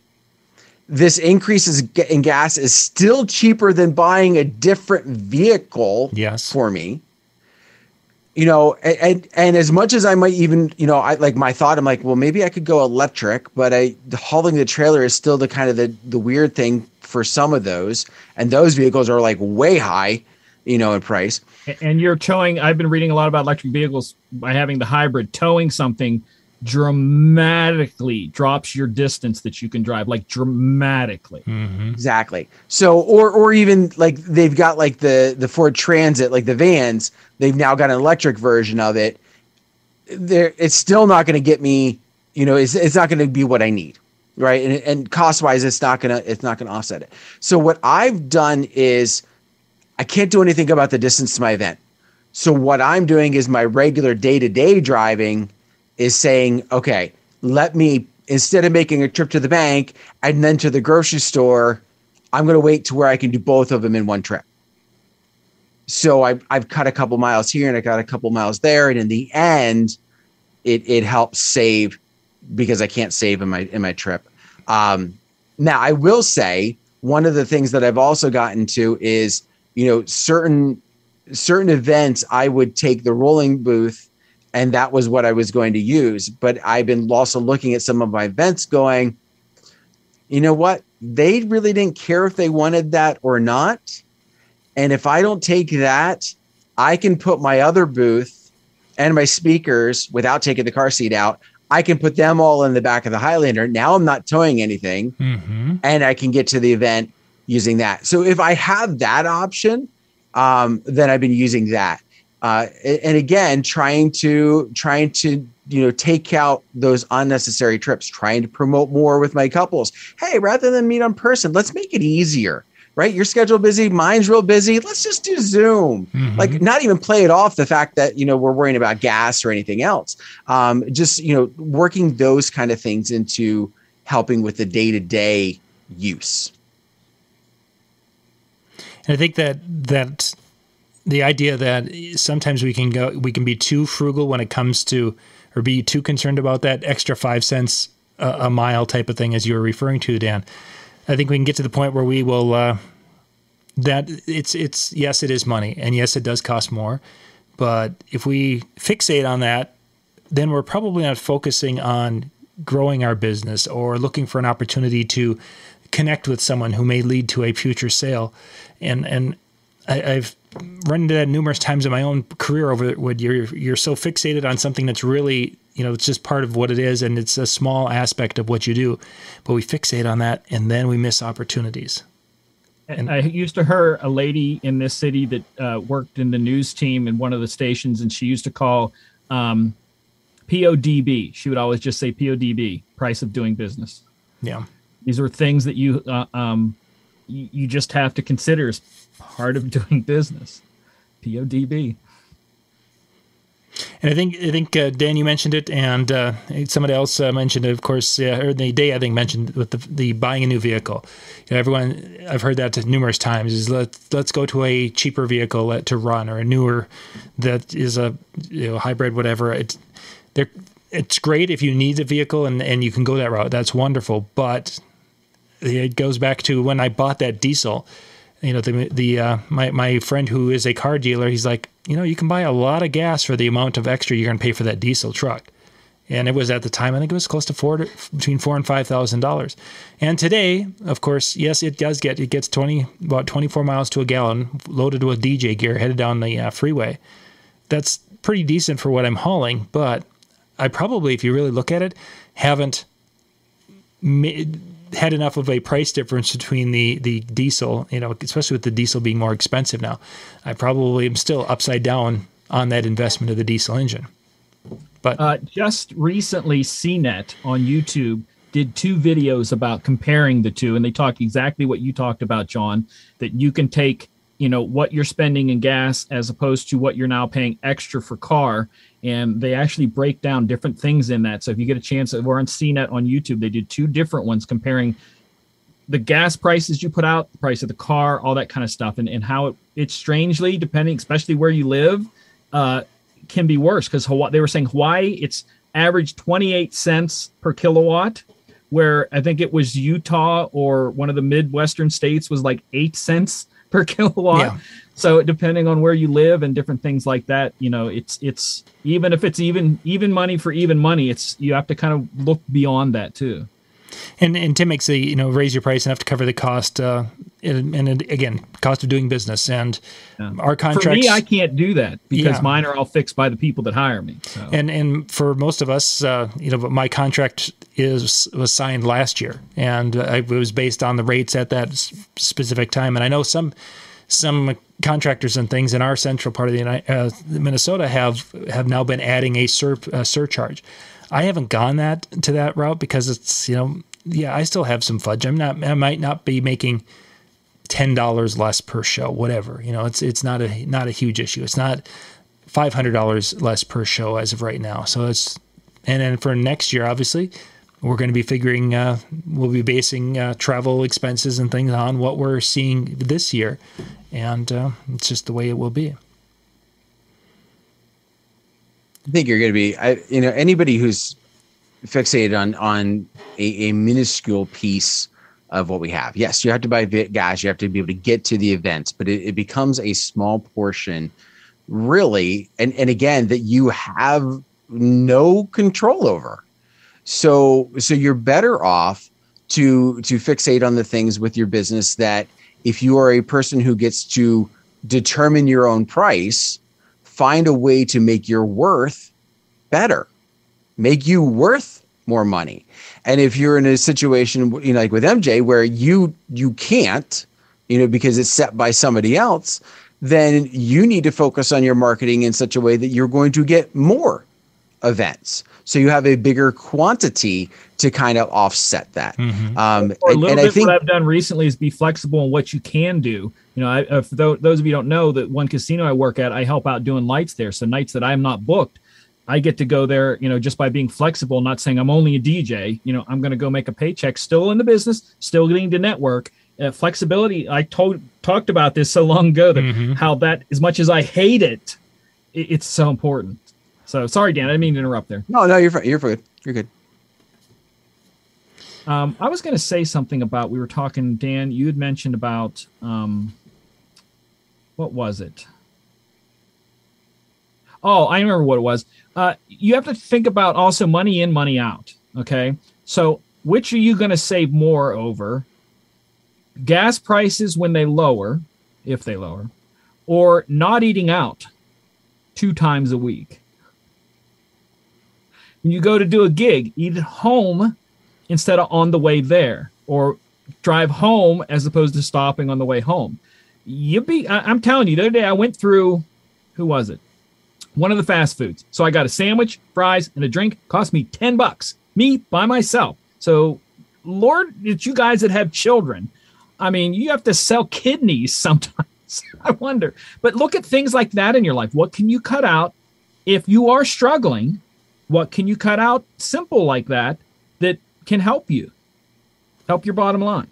this increase in gas is still cheaper than buying a different vehicle yes. for me. You know and and as much as i might even you know i like my thought i'm like well maybe i could go electric but i hauling the trailer is still the kind of the the weird thing for some of those. And those vehicles are like way high you know in price. And you're towing i've been reading a lot about electric vehicles by having the hybrid towing something dramatically drops your distance that you can drive like dramatically. Mm-hmm. exactly. So or or even like they've got like the the ford transit like the vans they've now got an electric version of it. There it's still not going to get me you know it's, it's not going to be what i need right? And, and cost wise it's not going to it's not going to offset it. So what i've done is i can't do anything about the distance to my event. So what i'm doing is my regular day-to-day driving is saying, okay, let me instead of making a trip to the bank and then to the grocery store, I'm going to wait to where I can do both of them in one trip. So I've, I've cut a couple miles here and I got a couple miles there. And in the end, it, it helps save because I can't save in my, in my trip. Um, now I will say one of the things that I've also gotten to is, you know, certain, certain events, I would take the rolling booth and that was what I was going to use. But I've been also looking at some of my events going, you know what? They really didn't care if they wanted that or not. And if I don't take that, I can put my other booth and my speakers without taking the car seat out. I can put them all in the back of the Highlander. Now I'm not towing anything mm-hmm. and I can get to the event using that. So if I have that option, um, then I've been using that. Uh, and again, trying to trying to you know take out those unnecessary trips, trying to promote more with my couples. Hey, rather than meet on person, let's make it easier right? Your schedule busy, mine's real busy. Let's just do Zoom. Mm-hmm. Like not even play it off the fact that, you know, we're worrying about gas or anything else. Um, just, you know, working those kind of things into helping with the day-to-day use. And I think that that the idea that sometimes we can go we can be too frugal when it comes to or be too concerned about that extra 5 cents a, a mile type of thing as you were referring to Dan I think we can get to the point where we will uh, that it's it's yes, it is money, and yes, it does cost more. But if we fixate on that, then we're probably not focusing on growing our business or looking for an opportunity to connect with someone who may lead to a future sale. And and I, have run into that numerous times in my own career over when you're you're so fixated on something that's really you know, it's just part of what it is, and it's a small aspect of what you do. But we fixate on that, and then we miss opportunities. And I used to hear a lady in this city that uh, worked in the news team in one of the stations, and she used to call um, PODB. She would always just say PODB, price of doing business. Yeah, these are things that you uh, um, you, you just have to consider part of doing business. PODB. And I think I think uh, Dan, you mentioned it, and uh, somebody else uh, mentioned it, of course, or the day I think mentioned with the, the buying a new vehicle. You know, everyone I've heard that numerous times is let's let's go to a cheaper vehicle to run or a newer that is a you know, hybrid, whatever. It's they it's great if you need a vehicle and and you can go that route. That's wonderful, but it goes back to when I bought that diesel you know the the uh, my my friend who is a car dealer he's like you know you can buy a lot of gas for the amount of extra you're going to pay for that diesel truck. And it was at the time i think it was close to four to, between four and five thousand dollars. And today of course yes it does get it gets 20 about 24 miles to a gallon loaded with dj gear headed down the uh, freeway. That's pretty decent for what i'm hauling but i probably if you really look at it haven't made had enough of a price difference between the the diesel, you know, especially with the diesel being more expensive now. I probably am still upside down on that investment of the diesel engine. But uh, just recently, CNET on YouTube did two videos about comparing the two, and they talked exactly what you talked about, John. That you can take, you know, what you're spending in gas as opposed to what you're now paying extra for car, and they actually break down different things in that. So if you get a chance, we're on CNET on YouTube. They did two different ones comparing the gas prices you put out, the price of the car, all that kind of stuff, and, and how it, it's strangely depending, especially where you live, uh, can be worse because Hawaii. They were saying Hawaii, it's average 28 cents per kilowatt, where I think it was Utah or one of the Midwestern states was like eight cents <laughs> per kilowatt. Yeah. So depending on where you live and different things like that, you know, it's it's even if it's even even money for even money, it's you have to kind of look beyond that too. And and Tim makes a you know raise your price enough to cover the cost. Uh, and, and again, cost of doing business and yeah. our contracts. For me, I can't do that because yeah. mine are all fixed by the people that hire me. So. And and for most of us, uh, you know, my contract is was signed last year, and uh, it was based on the rates at that specific time. And I know some some contractors and things in our central part of the United, uh, Minnesota have have now been adding a, sur- a surcharge. I haven't gone that to that route because it's you know yeah I still have some fudge. I'm not I might not be making ten dollars less per show whatever you know it's it's not a not a huge issue. It's not five hundred dollars less per show as of right now. So it's and then for next year obviously we're going to be figuring uh, we'll be basing uh, travel expenses and things on what we're seeing this year and uh, it's just the way it will be i think you're going to be I, you know anybody who's fixated on on a, a, minuscule piece of what we have yes you have to buy gas you have to be able to get to the events, but it, it becomes a small portion really and and again that you have no control over so so you're better off to to fixate on the things with your business that if you are a person who gets to determine your own price, find a way to make your worth better, make you worth more money. And if you're in a situation, you know, like with MJ, where you you can't, you know, because it's set by somebody else, then you need to focus on your marketing in such a way that you're going to get more events. So you have a bigger quantity to kind of offset that. Mm-hmm. Um, a little and, and bit I think, what I've done recently is be flexible in what you can do. You know, I, for those of you don't know that one casino I work at, I help out doing lights there. So nights that I'm not booked, I get to go there, you know, just by being flexible, not saying I'm only a DJ. You know, I'm going to go make a paycheck, still in the business, still getting to network. Uh, flexibility. I told talked about this <laughs> so long ago that mm-hmm. how that as much as I hate it, it, it's so important. So sorry, Dan, I didn't mean to interrupt there. No, no, you're fine. You're good. You're good. Um, I was going to say something about we were talking, Dan. You had mentioned about um, what was it? Oh, I remember what it was. Uh, you have to think about also money in, money out. Okay, so which are you going to save more over? gas prices when they lower, if they lower, or not eating out two times a week. When you go to do a gig, eat at home instead of on the way there, or drive home as opposed to stopping on the way home. You be, I, I'm telling you, the other day I went through, who was it? One of the fast foods. So I got a sandwich, fries, and a drink. Cost me 10 bucks. Me by myself. So, Lord, it's you guys that have children I mean, you have to sell kidneys <laughs> sometimes. I wonder. But look at things like that in your life. What can you cut out if you are struggling? What can you cut out simple like that that can help you? Help your bottom line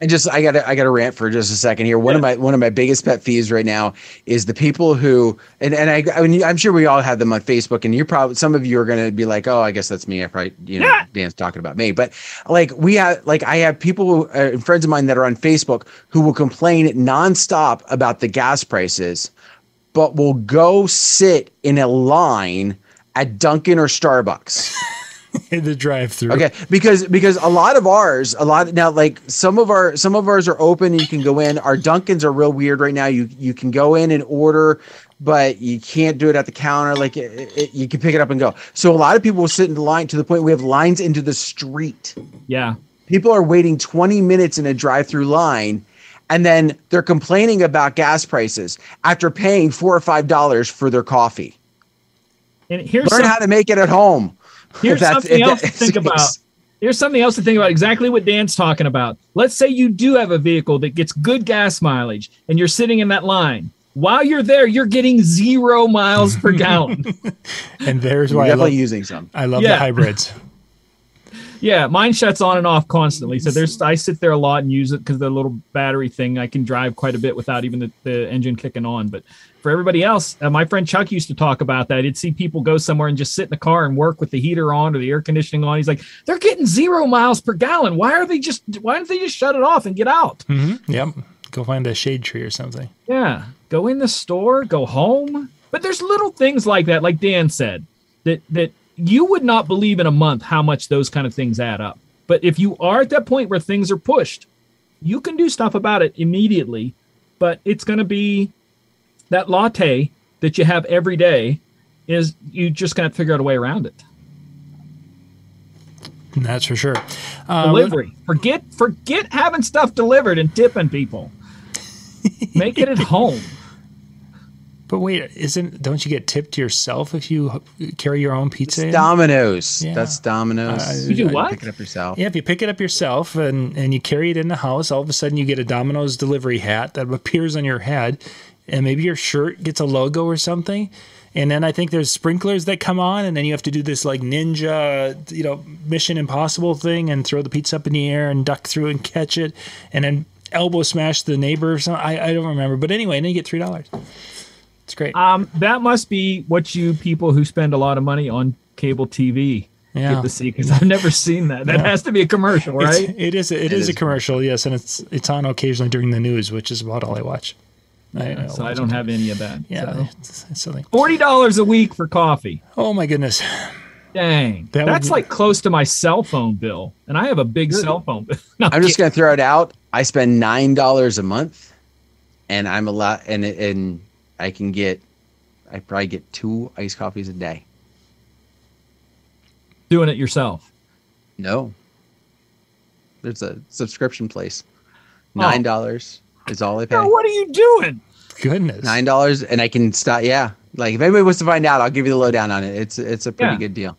and just I got I got to rant for just a second here. One yeah. of my one of my biggest pet peeves right now is the people who and and I, I mean, I'm sure we all have them on Facebook, and you're probably some of you are going to be like, oh, I guess that's me. I probably you know yeah. Dan's talking about me, but like we have like I have people uh, friends of mine that are on Facebook who will complain nonstop about the gas prices, but will go sit in a line at Dunkin' or Starbucks. <laughs> in <laughs> the drive-through. Okay, because because a lot of ours, a lot now, like some of our some of ours are open and you can go in. Our Dunkins are real weird right now. You you can go in and order, but you can't do it at the counter. Like it, it, you can pick it up and go. So a lot of people will sit in the line to the point we have lines into the street. Yeah, people are waiting twenty minutes in a drive-through line. And then they're complaining about gas prices after paying four or five dollars for their coffee. And here's learn some- how to make it at home. Here's something else to think <laughs> about. Here's something else to think about. Exactly what Dan's talking about. Let's say you do have a vehicle that gets good gas mileage and you're sitting in that line. While you're there, you're getting zero miles per <laughs> gallon. and there's why you're definitely I love, using some. I love yeah. the hybrids. <laughs> yeah, mine shuts on and off constantly. So there's I sit there a lot and use it because the little battery thing I can drive quite a bit without even the, the engine kicking on. But for everybody else, uh, my friend Chuck used to talk about that. He'd see people go somewhere and just sit in the car and work with the heater on or the air conditioning on. He's like, they're getting zero miles per gallon. Why are they just? Why don't they just shut it off and get out? Mm-hmm. Yep. Go find a shade tree or something. Yeah. Go in the store. Go home. But there's little things like that, like Dan said, that that you would not believe in a month how much those kind of things add up. But if you are at that point where things are pushed, you can do stuff about it immediately. But it's going to be that latte that you have every day is you just got to figure out a way around it. That's for sure. Uh, Delivery. Forget forget having stuff delivered and tipping people. Make it at home. But wait, isn't don't you get tipped yourself if you carry your own pizza? Domino's. Yeah. That's Domino's. Uh, you do what? Pick it up yourself. Yeah, if you pick it up yourself and and you carry it in the house, all of a sudden you get a Domino's delivery hat that appears on your head, and maybe your shirt gets a logo or something. And then I think there's sprinklers that come on, and then you have to do this like ninja, you know, Mission Impossible thing and throw the pizza up in the air and duck through and catch it, and then elbow smash the neighbor or something. I, I don't remember, but anyway, and then you get three dollars. It's great. Um, that must be what you people who spend a lot of money on cable TV yeah. get to see because I've never seen that. That yeah. has to be a commercial, right? It's, it is. A, it, it is, is a commercial, yes, and it's it's on occasionally during the news, which is about all I watch. Yeah, I, so I don't have any of that. Yeah, so. it's, it's something. Forty dollars a week for coffee. Oh my goodness. Dang, that that's be... like close to my cell phone bill, and I have a big Good. cell phone bill. <laughs> no, I'm just gonna throw it out. I spend nine dollars a month and I'm a lot, and and I can get, I probably get two iced coffees a day. Doing it yourself? No. There's a subscription place. Oh. Nine dollars oh. is all I pay. what are you doing? Goodness. Nine dollars, and I can stop. Yeah, like if anybody wants to find out, I'll give you the lowdown on it. It's it's a pretty yeah. good deal.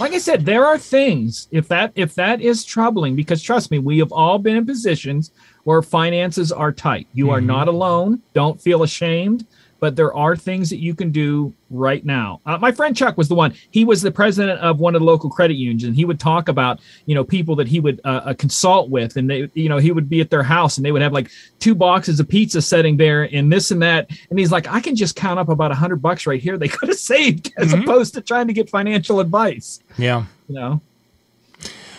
Like I said, there are things if that if that is troubling because trust me, we have all been in positions where finances are tight. You mm-hmm. are not alone. Don't feel ashamed but there are things that you can do right now. Uh, my friend Chuck was the one. He was the president of one of the local credit unions, and he would talk about you know people that he would uh, uh, consult with, and they you know he would be at their house, and they would have like two boxes of pizza sitting there, and this and that, and he's like, I can just count up about a hundred bucks right here. They <laughs> could have saved as mm-hmm. opposed to trying to get financial advice. Yeah, you know.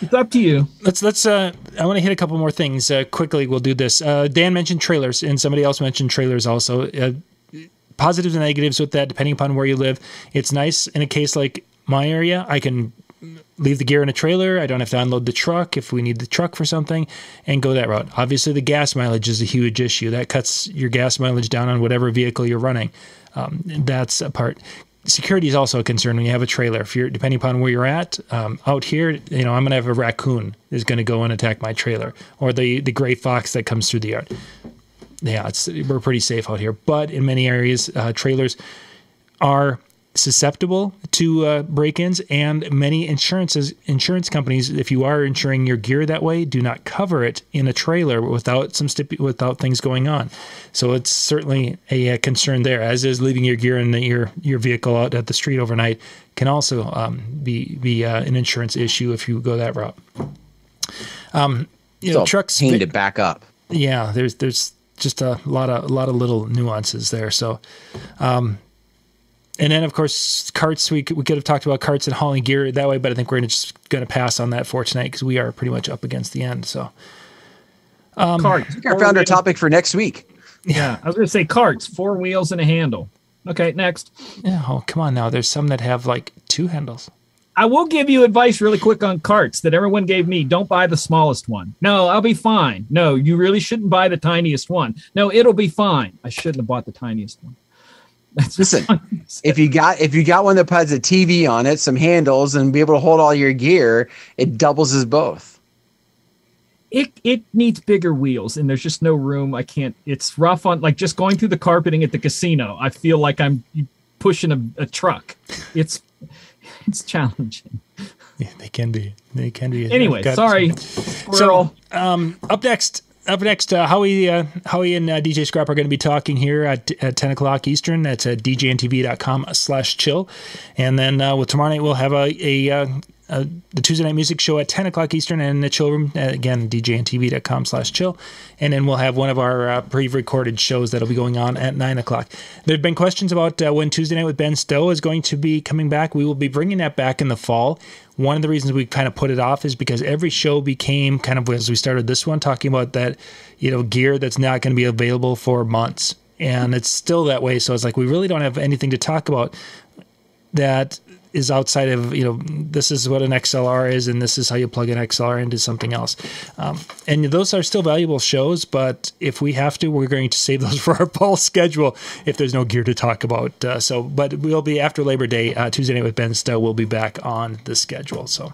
It's up to you. Let's let's. Uh, I want to hit a couple more things uh, quickly. We'll do this. Uh, Dan mentioned trailers, and somebody else mentioned trailers also. Positives and negatives with that, depending upon where you live. It's nice in a case like my area. I can leave the gear in a trailer. I don't have to unload the truck if we need the truck for something and go that route. Obviously, the gas mileage is a huge issue. That cuts your gas mileage down on whatever vehicle you're running. Um, that's a part. Security is also a concern when you have a trailer. If you're depending upon where you're at, um, out here, you know, I'm to have a raccoon is to go and attack my trailer, or the the gray fox that comes through the yard yeah, it's we're pretty safe out here. But in many areas, uh, trailers are susceptible to uh, break-ins, and many insurances insurance companies, if you are insuring your gear that way, do not cover it in a trailer without some stipu- without things going on. So it's certainly a, a, concern there. As is leaving your gear in the, your your vehicle out at the street overnight can also um, be be uh, an insurance issue if you go that route. Um, you know, trucks pain to back up. Yeah, there's there's just a lot of a lot of little nuances there. So, um, and then of course carts. We could, we could have talked about carts and hauling gear that way, but I think we're just going to pass on that for tonight because we are pretty much up against the end. So, um, carts. I found our topic for next week. Yeah, I was going to say carts, four wheels and a handle. Okay, next. Yeah, oh come on now. There's some that have like two handles. I will give you advice really quick on carts that everyone gave me. Don't buy the smallest one. No, I'll be fine. No, you really shouldn't buy the tiniest one. No, it'll be fine. I shouldn't have bought the tiniest one. <laughs> That's Listen, if you got if you got one that has a TV on it, some handles, and be able to hold all your gear, it doubles as both. It it needs bigger wheels, and there's just no room. I can't. It's rough on like just going through the carpeting at the casino. I feel like I'm pushing a, a truck. It's <laughs> it's challenging. Yeah, they can be. They can be. Anyway, sorry. So, um, up next, up next, uh, Howie, uh, Howie and uh, DJ Scrap are going to be talking here at, at 10 o'clock Eastern. That's at djntv.com slash chill. And then uh, with tomorrow night, we'll have a, a uh, the Tuesday night music show at 10 o'clock Eastern and the chill room. Uh, again, djntv.com slash chill. And then we'll have one of our uh, pre recorded shows that'll be going on at 9 o'clock. There have been questions about uh, when Tuesday night with Ben Stowe is going to be coming back. We will be bringing that back in the fall. One of the reasons we kind of put it off is because every show became kind of as we started this one talking about that, you know, gear that's not going to be available for months. And it's still that way. So it's like we really don't have anything to talk about that is outside of you know this is what an XLR is and this is how you plug an XLR into something else. Um, and those are still valuable shows, but if we have to, we're going to save <laughs> those for our fall schedule if there's no gear to talk about. Uh, so, but we'll be after Labor Day, uh, Tuesday night with Ben Stowe. We'll be back on the schedule. So,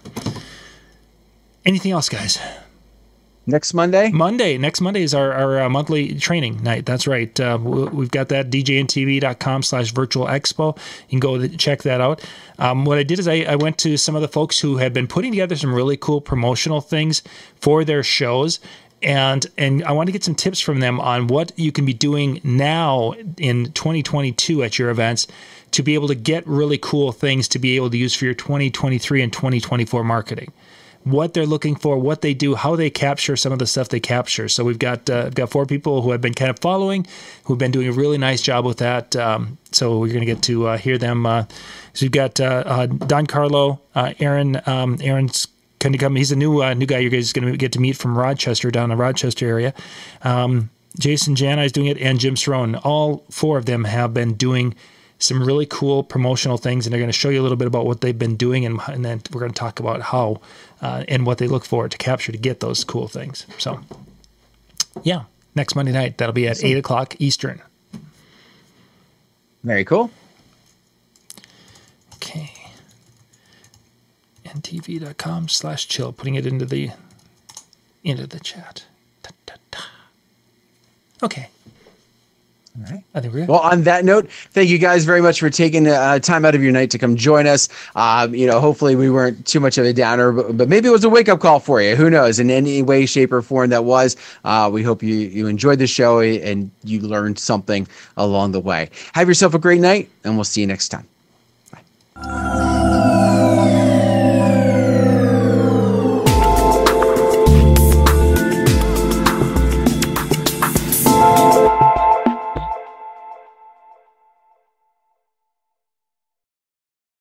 anything else, guys? Next Monday? Monday. Next Monday is our, our uh, monthly training night. That's right. Uh, we've got that djntv.com slash virtual expo. You can go check that out. Um, what I did is I, I went to some of the folks who had been putting together some really cool promotional things for their shows and and I want to get some tips from them on what you can be doing now in 2022 at your events to be able to get really cool things to be able to use for your 2023 and 2024 marketing what they're looking for, what they do, how they capture some of the stuff they capture. So we've got uh, got four people who have been kind of following, who've been doing a really nice job with that. Um, so we're going to get to uh, hear them. Uh, so we've got uh, uh, Don Carlo, uh, Aaron. Um, Aaron's kind of come. He's a new new guy. You guys going to get to meet from Rochester, down the Rochester area. Um, Jason Jana is doing it, and Jim Cerrone. All four of them have been doing some really cool promotional things, and they're going to show you a little bit about what they've been doing, and, and then we're going to talk about how uh, and what they look for to capture to get those cool things. So, yeah, next Monday night. That'll be at awesome. eight o'clock Eastern. Very cool. Okay. ntv.com slash chill, putting it into the into the chat. Da, da, da. Okay. Well, on that note, thank you guys very much for taking uh, time out of your night to come join us. Um, you know, hopefully we weren't too much of a downer, but, but, maybe it was a wake up call for you. Who knows? In any way, shape, or form that was. Uh, we hope you you enjoyed the show and you learned something along the way. Have yourself a great night, and we'll see you next time.